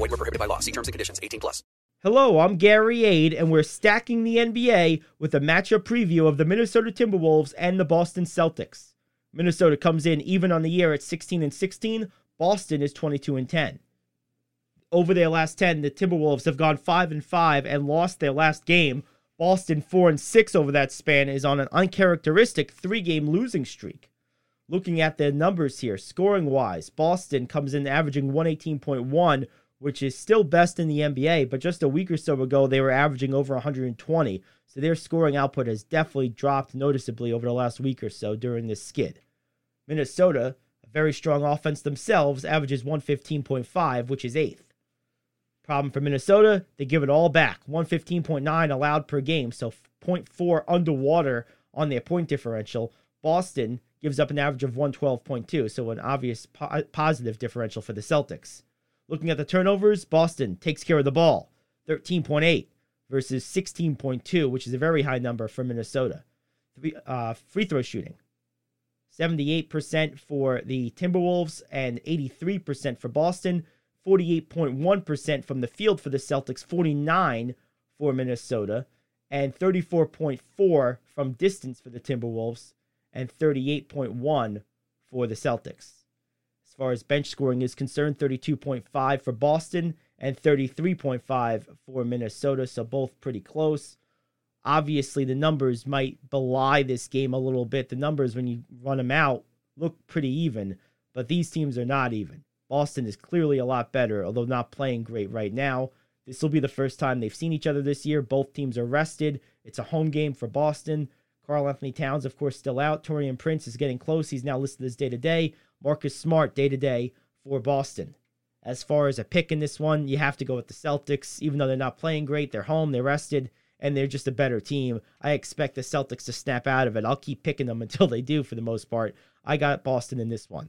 Void were prohibited by law. See terms and conditions. 18 plus. Hello, I'm Gary Ade, and we're stacking the NBA with a matchup preview of the Minnesota Timberwolves and the Boston Celtics. Minnesota comes in even on the year at 16 and 16. Boston is 22 and 10. Over their last 10, the Timberwolves have gone 5 and 5 and lost their last game Boston, 4 and 6 over that span, is on an uncharacteristic three game losing streak. Looking at the numbers here, scoring wise, Boston comes in averaging 118.1, which is still best in the NBA, but just a week or so ago, they were averaging over 120. So their scoring output has definitely dropped noticeably over the last week or so during this skid. Minnesota, a very strong offense themselves, averages 115.5, which is eighth. Problem for Minnesota, they give it all back. 115.9 allowed per game, so 0.4 underwater on their point differential. Boston gives up an average of 112.2, so an obvious po- positive differential for the Celtics. Looking at the turnovers, Boston takes care of the ball, 13.8 versus 16.2, which is a very high number for Minnesota. Uh, free throw shooting, 78% for the Timberwolves and 83% for Boston. 48.1% from the field for the Celtics, 49 for Minnesota, and 34.4 from distance for the Timberwolves, and 38.1 for the Celtics. As far as bench scoring is concerned, 32.5 for Boston and 33.5 for Minnesota, so both pretty close. Obviously, the numbers might belie this game a little bit. The numbers, when you run them out, look pretty even, but these teams are not even. Boston is clearly a lot better, although not playing great right now. This will be the first time they've seen each other this year. Both teams are rested. It's a home game for Boston. Karl-Anthony Towns, of course, still out. Taurean Prince is getting close. He's now listed as day to day. Marcus Smart, day to day for Boston. As far as a pick in this one, you have to go with the Celtics. Even though they're not playing great, they're home, they're rested, and they're just a better team. I expect the Celtics to snap out of it. I'll keep picking them until they do for the most part. I got Boston in this one.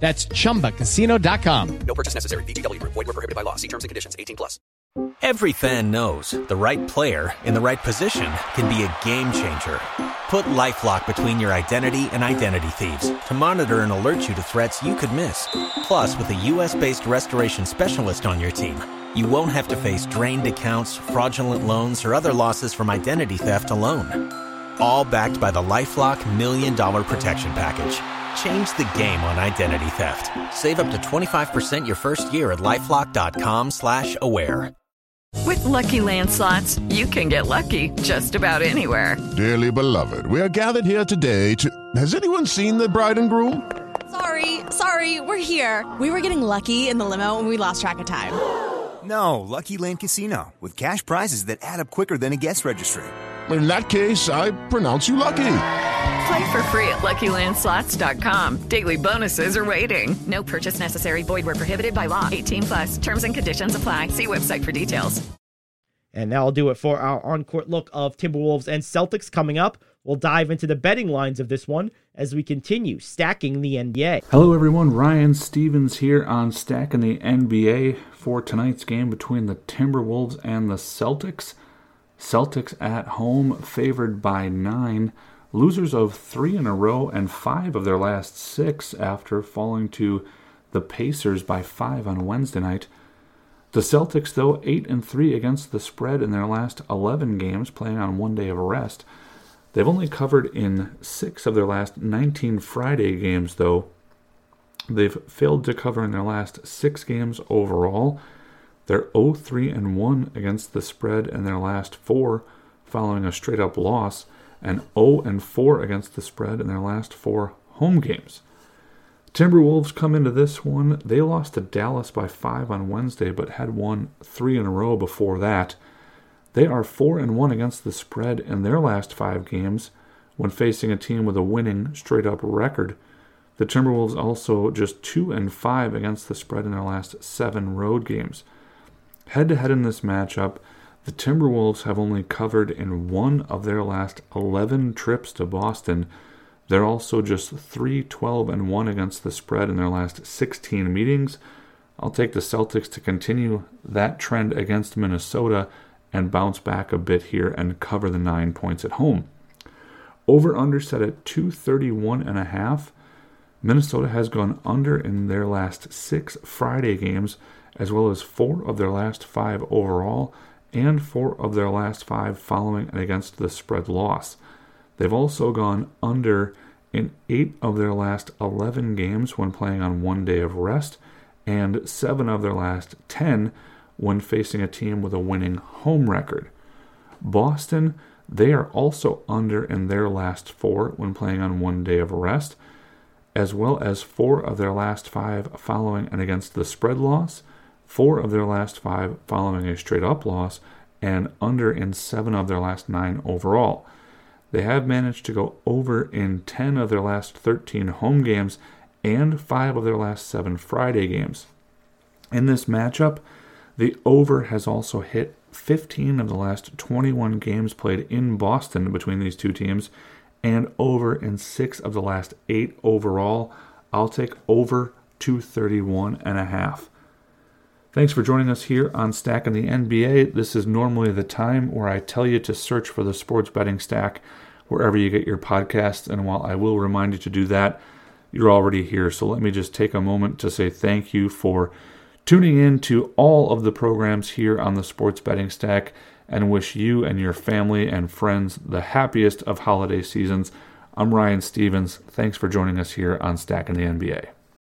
That's ChumbaCasino.com. No purchase necessary. VGW Group. Void were prohibited by law. See terms and conditions. 18 plus. Every fan knows the right player in the right position can be a game changer. Put LifeLock between your identity and identity thieves to monitor and alert you to threats you could miss. Plus, with a U.S.-based restoration specialist on your team you won't have to face drained accounts, fraudulent loans, or other losses from identity theft alone. All backed by the Lifelock Million Dollar Protection Package. Change the game on identity theft. Save up to 25% your first year at LifeLock.com slash aware. With Lucky Land slots, you can get lucky just about anywhere. Dearly beloved, we are gathered here today to. Has anyone seen the bride and groom? Sorry, sorry, we're here. We were getting lucky in the limo and we lost track of time. No, Lucky Land Casino, with cash prizes that add up quicker than a guest registry. In that case, I pronounce you lucky. Play for free at LuckyLandSlots.com. Daily bonuses are waiting. No purchase necessary. Void where prohibited by law. 18 plus. Terms and conditions apply. See website for details. And that'll do it for our on court look of Timberwolves and Celtics coming up. We'll dive into the betting lines of this one as we continue stacking the NBA. Hello, everyone. Ryan Stevens here on Stacking the NBA for tonight's game between the Timberwolves and the Celtics. Celtics at home, favored by nine. Losers of three in a row and five of their last six after falling to the Pacers by five on Wednesday night. The Celtics, though, 8 and 3 against the spread in their last 11 games, playing on one day of rest. They've only covered in six of their last 19 Friday games, though. They've failed to cover in their last six games overall. They're 0 3 and 1 against the spread in their last four, following a straight up loss, and 0 and 4 against the spread in their last four home games. Timberwolves come into this one. They lost to Dallas by five on Wednesday, but had won three in a row before that. They are four and one against the spread in their last five games when facing a team with a winning straight up record. The Timberwolves also just two and five against the spread in their last seven road games. Head to head in this matchup, the Timberwolves have only covered in one of their last 11 trips to Boston. They're also just 3 12 and 1 against the spread in their last 16 meetings. I'll take the Celtics to continue that trend against Minnesota and bounce back a bit here and cover the 9 points at home. Over under set at 231 and a half. Minnesota has gone under in their last 6 Friday games as well as 4 of their last 5 overall and 4 of their last 5 following an against the spread loss. They've also gone under in eight of their last 11 games when playing on one day of rest, and seven of their last 10 when facing a team with a winning home record. Boston, they are also under in their last four when playing on one day of rest, as well as four of their last five following and against the spread loss, four of their last five following a straight up loss, and under in seven of their last nine overall. They have managed to go over in 10 of their last 13 home games and 5 of their last 7 Friday games. In this matchup, the over has also hit 15 of the last 21 games played in Boston between these two teams and over in 6 of the last 8 overall. I'll take over 231 and a half. Thanks for joining us here on Stacking the NBA. This is normally the time where I tell you to search for the sports betting stack wherever you get your podcasts. And while I will remind you to do that, you're already here. So let me just take a moment to say thank you for tuning in to all of the programs here on the Sports Betting Stack and wish you and your family and friends the happiest of holiday seasons. I'm Ryan Stevens. Thanks for joining us here on Stacking the NBA.